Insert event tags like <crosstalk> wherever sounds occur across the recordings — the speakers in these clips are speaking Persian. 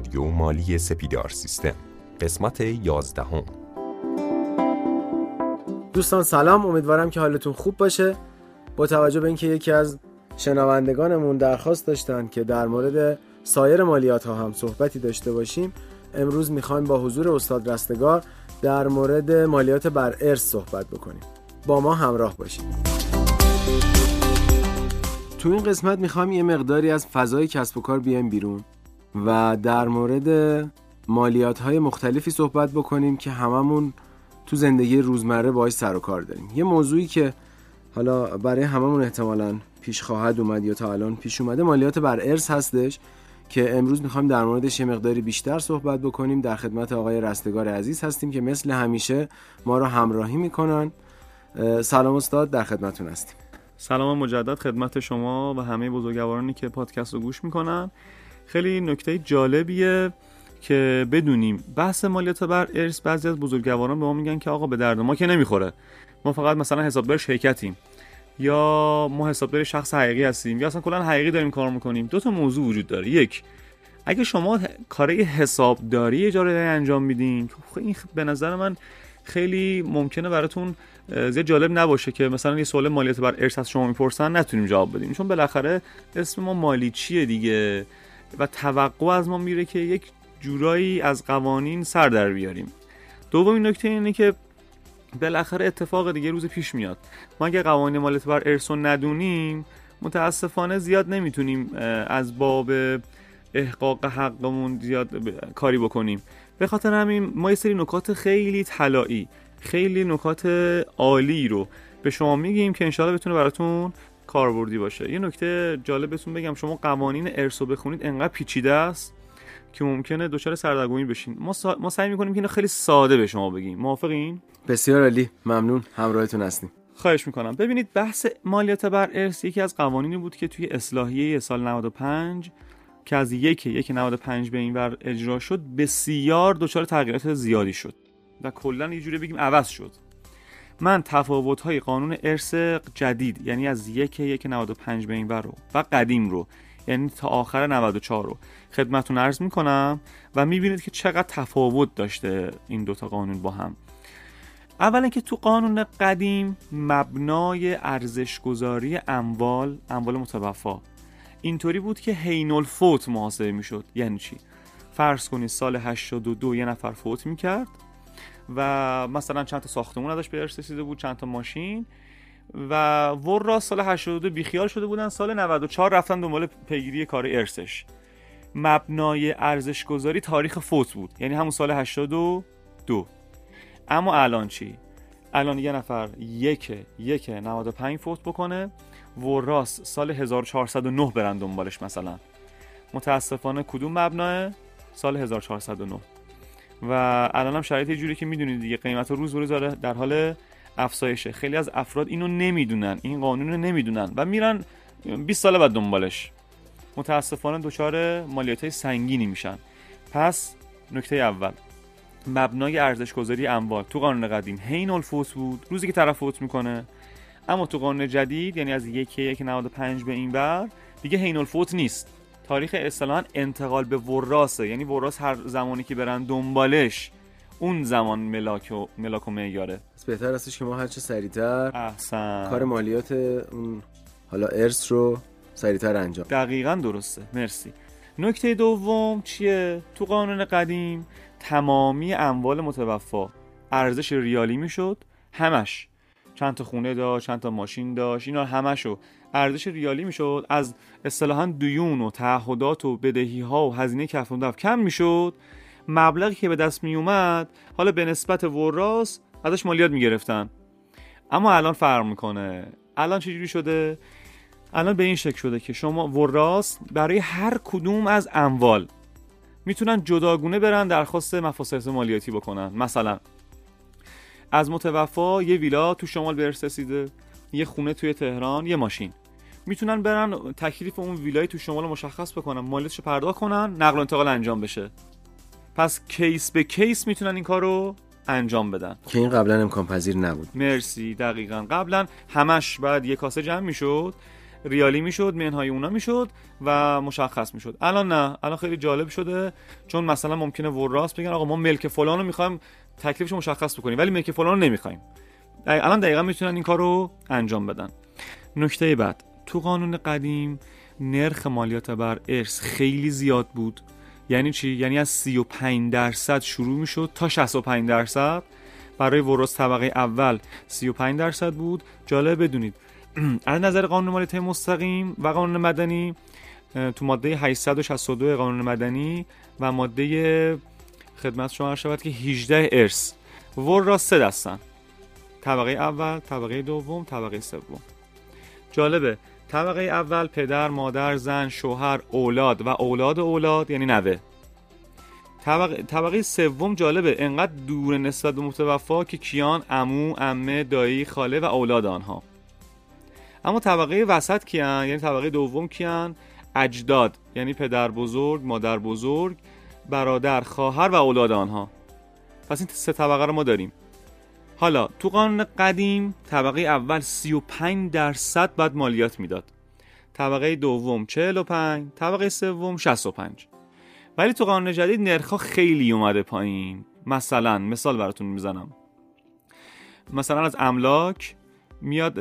رادیو مالی سپیدار سیستم. قسمت یازدهم. دوستان سلام امیدوارم که حالتون خوب باشه. با توجه به اینکه یکی از شنوندگانمون درخواست داشتن که در مورد سایر مالیات ها هم صحبتی داشته باشیم امروز می‌خوایم با حضور استاد رستگار در مورد مالیات بر ارث صحبت بکنیم. با ما همراه باشید. تو این قسمت می‌خوایم یه مقداری از فضای کسب و کار بیایم بیرون. و در مورد مالیات های مختلفی صحبت بکنیم که هممون تو زندگی روزمره باهاش سر و کار داریم. یه موضوعی که حالا برای هممون احتمالاً پیش خواهد اومد یا تا الان پیش اومده مالیات بر ارث هستش که امروز می‌خوایم در موردش یه مقداری بیشتر صحبت بکنیم. در خدمت آقای رستگار عزیز هستیم که مثل همیشه ما رو همراهی می‌کنن. سلام استاد در خدمتون هستیم. سلام مجدد خدمت شما و همه بزرگوارانی که پادکست رو گوش می‌کنن. خیلی نکته جالبیه که بدونیم بحث مالیات بر ارث بعضی از بزرگواران به ما میگن که آقا به درد ما که نمی‌خوره. ما فقط مثلا حسابدار شرکتیم. یا ما حسابدار شخص حقیقی هستیم. یا اصلا کلا حقیقی داریم کار می‌کنیم. دو تا موضوع وجود داره. یک اگه شما کارای حسابداری اجاره انجام میدین خب این به نظر من خیلی ممکنه براتون زیاد جالب نباشه که مثلا یه سوال مالیات بر ارث از شما می‌پرسن نتونیم جواب بدیم. چون بالاخره اسم ما مالی چیه دیگه؟ و توقع از ما میره که یک جورایی از قوانین سر در بیاریم. دومین نکته اینه که بالاخره اتفاق دیگه روز پیش میاد. ما اگه قوانین مالیات بر ارث ندونیم متاسفانه زیاد نمی‌تونیم از باب احقاق حقمون زیاد کاری بکنیم. به خاطر همین ما یه سری نکات خیلی طلایی خیلی نکات عالی رو به شما میگیم که انشاءالله بتونه براتون کاربردی باشه. یه نکته جالب بهتون بگم شما قوانین ارث رو بخونید انقدر پیچیده است که ممکنه دچار سردرگمی بشین. ما, سا... ما سعی می‌کنیم که اینو خیلی ساده به شما بگیم. موافقین؟ بسیار عالی. ممنون. همراهتون هستیم. خواهش می‌کنم. ببینید بحث مالیات بر ارث یکی از قوانینی بود که توی اصلاحیه سال 95 که از یک یک 95 به این ور اجرا شد بسیار دچار تغییرات زیادی شد. و کلا یه جوری بگیم عوض شد. من تفاوت های قانون ارث جدید یعنی از یک یک 95 به این ور رو و قدیم رو یعنی تا آخر 94 رو خدمتون عرض می‌کنم و می‌بینید که چقدر تفاوت داشته این دوتا قانون با هم. اولا که تو قانون قدیم مبنای ارزشگذاری اموال اموال متوفا. اینطوری بود که حین الفوت محاسبه می‌شد. یعنی چی؟ فرض کنید سال 82 یه نفر فوت می‌کرد و مثلا چند تا ساختمون ازش به ارث رسیده بود چند تا ماشین. و ورا سال 82 بیخیال شده بودن سال 94 رفتن دنبال پیگیری کار ارثش. مبنای ارزش گذاری تاریخ فوت بود یعنی همون سال 82 اما الان چی؟ الان یه نفر یک یک 95 فوت بکنه وراس سال 1409 برن دنبالش مثلا. متاسفانه کدوم مبناه؟ سال 1409 و الان هم شرایط جوری که می‌دونید دیگه قیمت روز به روز در حال افزایشه. خیلی از افراد اینو نمی‌دونن این قانون رو نمی‌دونن و میرن 20 سال بعد دنبالش. متاسفانه دچار مالیات های سنگینی میشن. پس نکته اول مبنای ارزش گذاری اموال. تو قانون قدیم حین الفوت بود روزی که طرف فوت می‌کنه. اما تو قانون جدید یعنی از یک یک 95 به این بر دیگه حین الفوت نیست. تاریخ اصطلاحا انتقال به وراسه یعنی وراس هر زمانی که برن دنبالش اون زمان ملاک و ملاک و معیاره بهتر هستش که ما هر چه سریعتر احسن. کار مالیات اون حالا ارث رو سریعتر انجام. دقیقا درسته. مرسی. نکته دوم چیه؟ تو قانون قدیم تمامی اموال متوفا ارزش ریالی می‌شد. همش چند تا خونه داشت چند تا ماشین داشت. اینا همشو ارزش ریالی می‌شد. از اصطلاحا دیون و تعهدات و بدهی ها و هزینه کفن کم می‌شد. مبلغی که به دست می اومد حالا به نسبت وراس ازش مالیات می‌گرفتن. اما الان فرق می‌کنه. الان چجوری شده؟ الان به این شکل شده که شما وراس برای هر کدوم از اموال می‌تونن جداگونه برن درخواست مفاسد مالیاتی بکنن. مثلا از متوفا یه ویلا تو شمال به رسیده یه خونه توی تهران یه ماشین. می‌تونن برن تکلیف اون ویلای تو شمال مشخص بکنن مالیاتش پرداخت کنن نقل و انتقال انجام بشه. پس کیس به کیس می‌تونن این کارو انجام بدن. که این قبلا امکان پذیر نبود. مرسی دقیقا. قبلا همش بعد یه کاسه جمع می‌شد ریالی می‌شد منهای اونا می‌شد و مشخص می‌شد. الان نه الان خیلی جالب شده چون مثلا ممکنه وراس بگن آقا ما ملک فلان رو می‌خوایم تکلیفش مشخص بکنیم. ولی ملک فلان رو نمی‌خوایم. الان دقیقا می‌تونن این کار رو انجام بدن. نکته بعد. تو قانون قدیم نرخ مالیات بر ارث خیلی زیاد بود. یعنی چی؟ یعنی از 35 درصد شروع می‌شد تا 65 درصد. برای ورث طبقه اول 35 درصد بود. جالب بدونید. <clears throat> از نظر قانون مالیات مستقیم و قانون مدنی تو ماده 862 قانون مدنی و ماده خدمت شما شود که 18 ارث. ور را سه دستن. طبقه اول طبقه دوم طبقه سوم. جالبه. طبقه اول پدر مادر زن شوهر اولاد و اولاد اولاد یعنی نوه. طبقه, طبقه سوم جالبه. انقدر دور نسبت به متوفا که کیان امو امه دایی خاله و اولاد آنها. اما طبقه وسط کیان یعنی طبقه دوم کیان اجداد یعنی پدر بزرگ مادر بزرگ برادر خواهر و اولاد آنها. پس این سه طبقه رو ما داریم. حالا تو قانون قدیم طبقه اول 35 درصد بعد مالیات می‌داد. طبقه دوم 45 طبقه سوم 65 ولی تو قانون جدید نرخ خیلی اومده پایین. مثلا مثال براتون می‌زنم. مثلا از املاک میاد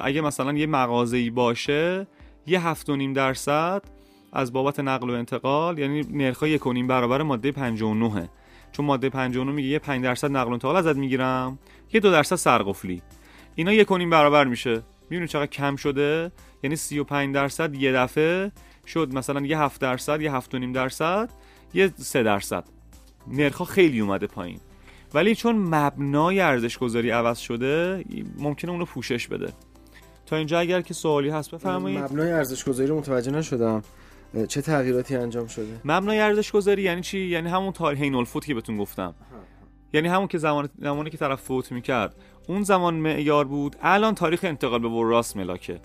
اگه مثلا یه مغازه‌ای باشه یه هفت و نیم درصد از بابت نقل و انتقال یعنی نرخ یک و نیم برابر ماده 59 چون ماده 59 میگه یه 5 درصد نقل و انتقال ازت می‌گیرم یه دو درصد سرقفلی اینا یک و نیم برابر میشه. می‌بینید چقدر کم شده؟ یعنی 35 درصد یه دفعه شد مثلا یه 7 درصد یه 7 نیم درصد یه 3 درصد. نرخ خیلی اومده پایین. ولی چون مبنای ارزش گذاری عوض شده ممکنه اونو پوشش بده. تا اینجا اگر که سوالی هست بفرمایید. مبنای ارزش گذاری رو متوجه نشدم. چه تغییراتی انجام شده؟ مبنای ارزش گذاری یعنی چی؟ یعنی همون تاریخ الفوت که بهتون گفتم. یعنی همون که زمان زمانی که طرف فوت می‌کرد. اون زمان معیار بود. الان تاریخ انتقال به وراث ملاکه.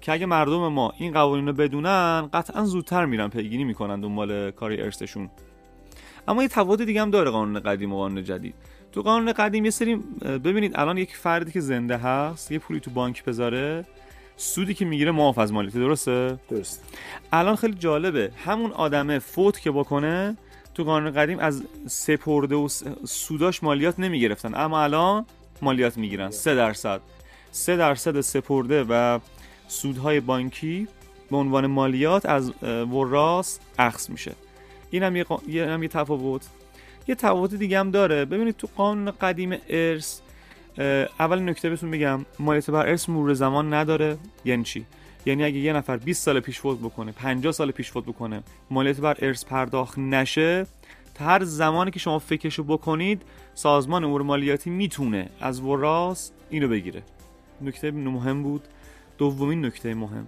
که اگه مردم ما این قوانین رو بدونن قطعا زودتر میرن پیگیری می‌کنن دنبال کار ارثشون. اما یه تفاوت دیگه هم داره قانون قدیم و قانون جدید. تو قانون قدیم یه سری ببینید الان یک فردی که زنده هست یه پولی تو بانک بذاره. سودی که می‌گیره معاف از مالیات درسته؟ درست. الان خیلی جالبه. همون آدمه فوت که بکنه تو قانون قدیم از سپرده و سوداش مالیات نمی‌گرفتن. اما الان مالیات می‌گیرن. سه درصد. سه درصد سپرده و سودهای بانکی به عنوان مالیات از وراس اخص میشه. این هم یه, هم یه تفاوت. یه تفاوت دیگه هم داره. ببینید تو قانون قدیم ارث اول نکته بهتون بگم مالیات بر ارث مرور زمان نداره. یعنی چی؟ یعنی اگه یه نفر 20 سال پیش فوت بکنه 50 سال پیش فوت بکنه مالیات بر ارث پرداخت نشه تا هر زمانی که شما فکرشو بکنید سازمان امور مالیاتی می‌تونه از وراس اینو بگیره. نکته مهم بود. دومین نکته مهم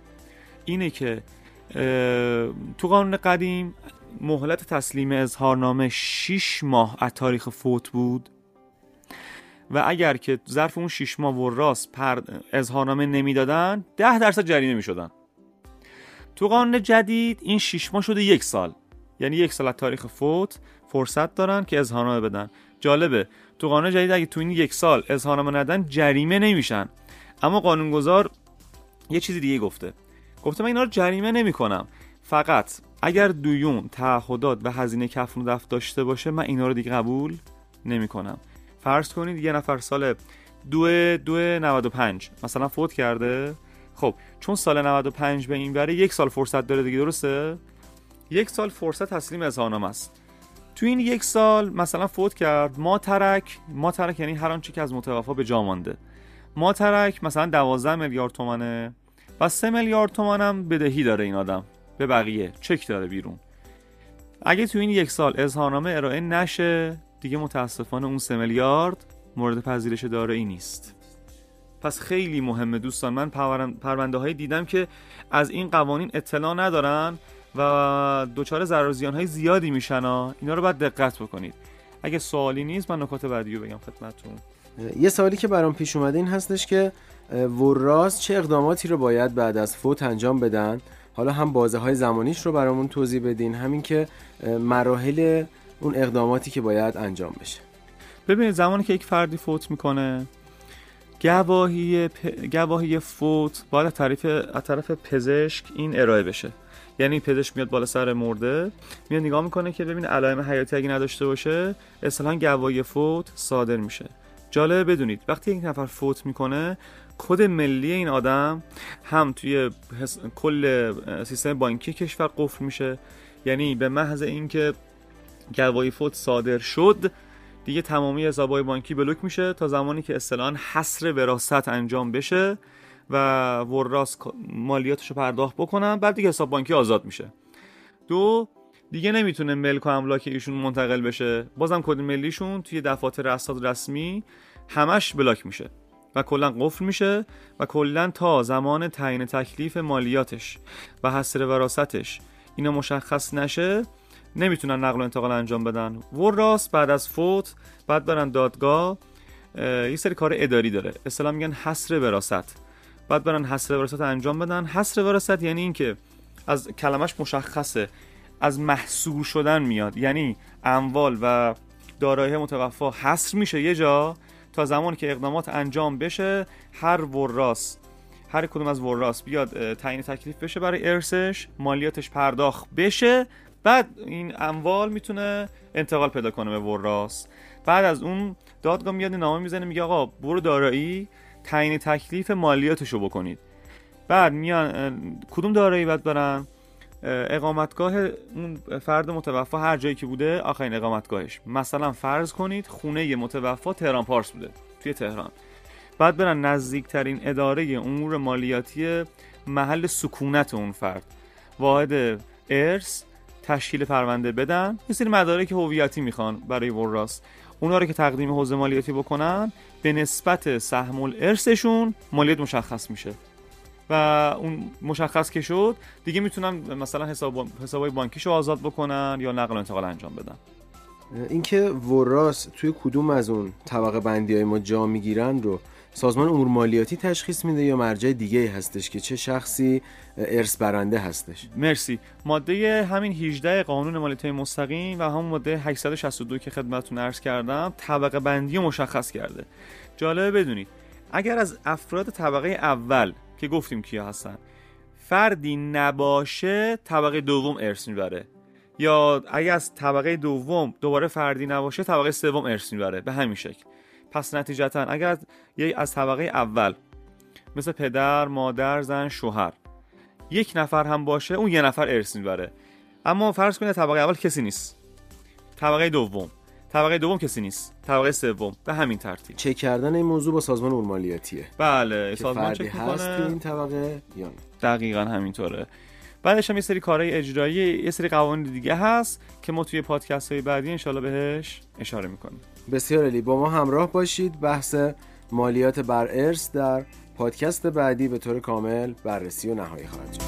اینه که تو قانون قدیم مهلت تسلیم اظهارنامه 6 ماه از تاریخ فوت بود. و اگر که ظرف اون 6 ماه وراس پر اظهارنامه نمی‌دادن 10 درصد جریمه می‌شدن. تو قانون جدید این 6 ماه شده یک سال. یعنی یک سال از تاریخ فوت فرصت دارن که اظهارنامه بدن. جالبه تو قانون جدید اگه تو این یک سال اظهارنامه ندن جریمه نمیشن. اما قانونگذار یه چیزی دیگه گفته. گفته من اینا رو جریمه نمی‌کنم. فقط اگر دویون تعهدات و هزینه کفن دفت داشته باشه من اینا رو دیگه قبول نمی‌کنم. فرض کنید یه نفر سال دو دو 95 مثلا فوت کرده. خب چون سال 95 به این بره یک سال فرصت داره دیگه درسته؟ یک سال فرصت تسلیم اظهارنامه است. تو این یک سال مثلا فوت کرد ما ترک ما ترک یعنی هر آنچه که از متوفا به جا مانده. ما ترک مثلا 12 میلیارد تومنه و 3 میلیارد تومن هم بدهی داره این آدم به بقیه. چک داره بیرون. اگه تو این یک سال اظهارنامه ارائه نشه دیگه متاسفانه اون 3 میلیارد مورد پذیرش داره ای نیست. پس خیلی مهمه دوستان من پرونده هایی دیدم که از این قوانین اطلاع ندارن و دچار ضرر های زیادی میشن اینا رو باید دقت بکنید. اگه سوالی نیست من نکات بعدی رو بگم خدمتتون. یه سوالی که برام پیش اومده این هستش که وراس چه اقداماتی رو باید بعد از فوت انجام بدن؟ حالا هم بازه های زمانیش رو برامون توضیح بدین. همین که مراحل اون اقداماتی که باید انجام بشه. ببینید زمانی که یک فردی فوت می‌کنه گواهی پ... گواهی فوت باید از طرف طرف پزشک این ارائه بشه. یعنی پزشک میاد بالا سر مرده میاد نگاه می‌کنه که ببین علائم حیاتی اگه نداشته باشه اصلا گواهی فوت صادر میشه. جالبه بدونید وقتی یک نفر فوت می‌کنه کد ملی این آدم هم توی کل سیستم بانکی کشور قفل میشه. یعنی به محض اینکه گواهی فوت صادر شد. دیگه تمامی حسابهای بانکی بلوک میشه تا زمانی که اصطلاحا حصر وراثت انجام بشه و وراس مالیاتش رو پرداخت بکنن. بعد دیگه حساب بانکی آزاد میشه. دو دیگه نمی‌تونه ملک و املاک ایشون منتقل بشه. بازم کد ملیشون توی دفاتر اسناد رسمی همش بلاک میشه و کلا قفل میشه و کلا تا زمان تعیین تکلیف مالیاتش و حصر وراستش اینا مشخص نشه نمی‌تونن نقل و انتقال انجام بدن. وراس بعد از فوت بعد برن دادگاه. یه سری کار اداری داره. اصطلاح میگن حصر وراست بعد برن حصر وراست انجام بدن. حصر وراست یعنی اینکه از کلمش مشخصه. از محصور شدن میاد. یعنی اموال و دارایی متوفا حصر میشه یه جا تا زمانی که اقدامات انجام بشه. هر وراس هر کدوم از وراس بیاد تعیین تکلیف بشه برای ارثش مالیاتش پرداخت بشه. بعد این اموال می‌تونه انتقال پیدا کنه به وراس بعد از اون دادگاه میاد نامه می‌زنه میگه آقا برو دارایی تعیین تکلیف مالیاتشو بکنید. بعد میان کدوم دارایی باید برن؟ اقامتگاه اون فرد متوفا هر جایی که بوده آخرین اقامتگاهش. مثلا فرض کنید خونه متوفا تهران پارس بوده توی تهران. بعد برن نزدیکترین اداره امور مالیاتی محل سکونت اون فرد. واحد ارث تشکیل پرونده بدن. یه سری مدارک هویتی می‌خوان برای وراس. اونا رو که تقدیم حوزه مالیاتی بکنن به نسبت سهم ارثشون مالیات مشخص میشه. و اون مشخص که شد دیگه می‌تونن مثلا حساب حسابای بانکیشو آزاد بکنن یا نقل و انتقال انجام بدن. اینکه وراس توی کدوم از اون طبقه بندی های ما جا می‌گیرن رو سازمان امور مالیاتی تشخیص میده یا مرجع دیگه هستش که چه شخصی ارث برنده هستش. مرسی. ماده همین 18 قانون مالیات مستقیم و همون ماده 862 که خدمتتون عرض کردم طبقه بندی مشخص کرده. جالبه بدونید اگر از افراد طبقه اول که گفتیم کیا هستن فردی نباشه طبقه دوم ارث می‌بره. یا اگر از طبقه دوم دوباره فردی نباشه طبقه سوم ارث می‌بره. به همین شکل. پس نتیجتا اگر یه از طبقه اول مثل پدر، مادر، زن، شوهر یک نفر هم باشه اون یه نفر ارث می‌بره. اما فرض کنید طبقه اول کسی نیست. طبقه دوم. طبقه دوم کسی نیست. طبقه سوم. به همین ترتیب. چک کردن این موضوع با سازمان امور مالیاتیه بله سازمان چک هست این طبقه یا دقیقا همینطوره. بعدش هم یه سری کارهای اجرایی یه سری قوانین دیگه هست که ما توی پادکست های بعدی انشالله بهش اشاره می‌کنیم. بسیار علی با ما همراه باشید. بحث مالیات بر ارث در پادکست بعدی به طور کامل بررسی و نهایی خواهد شد.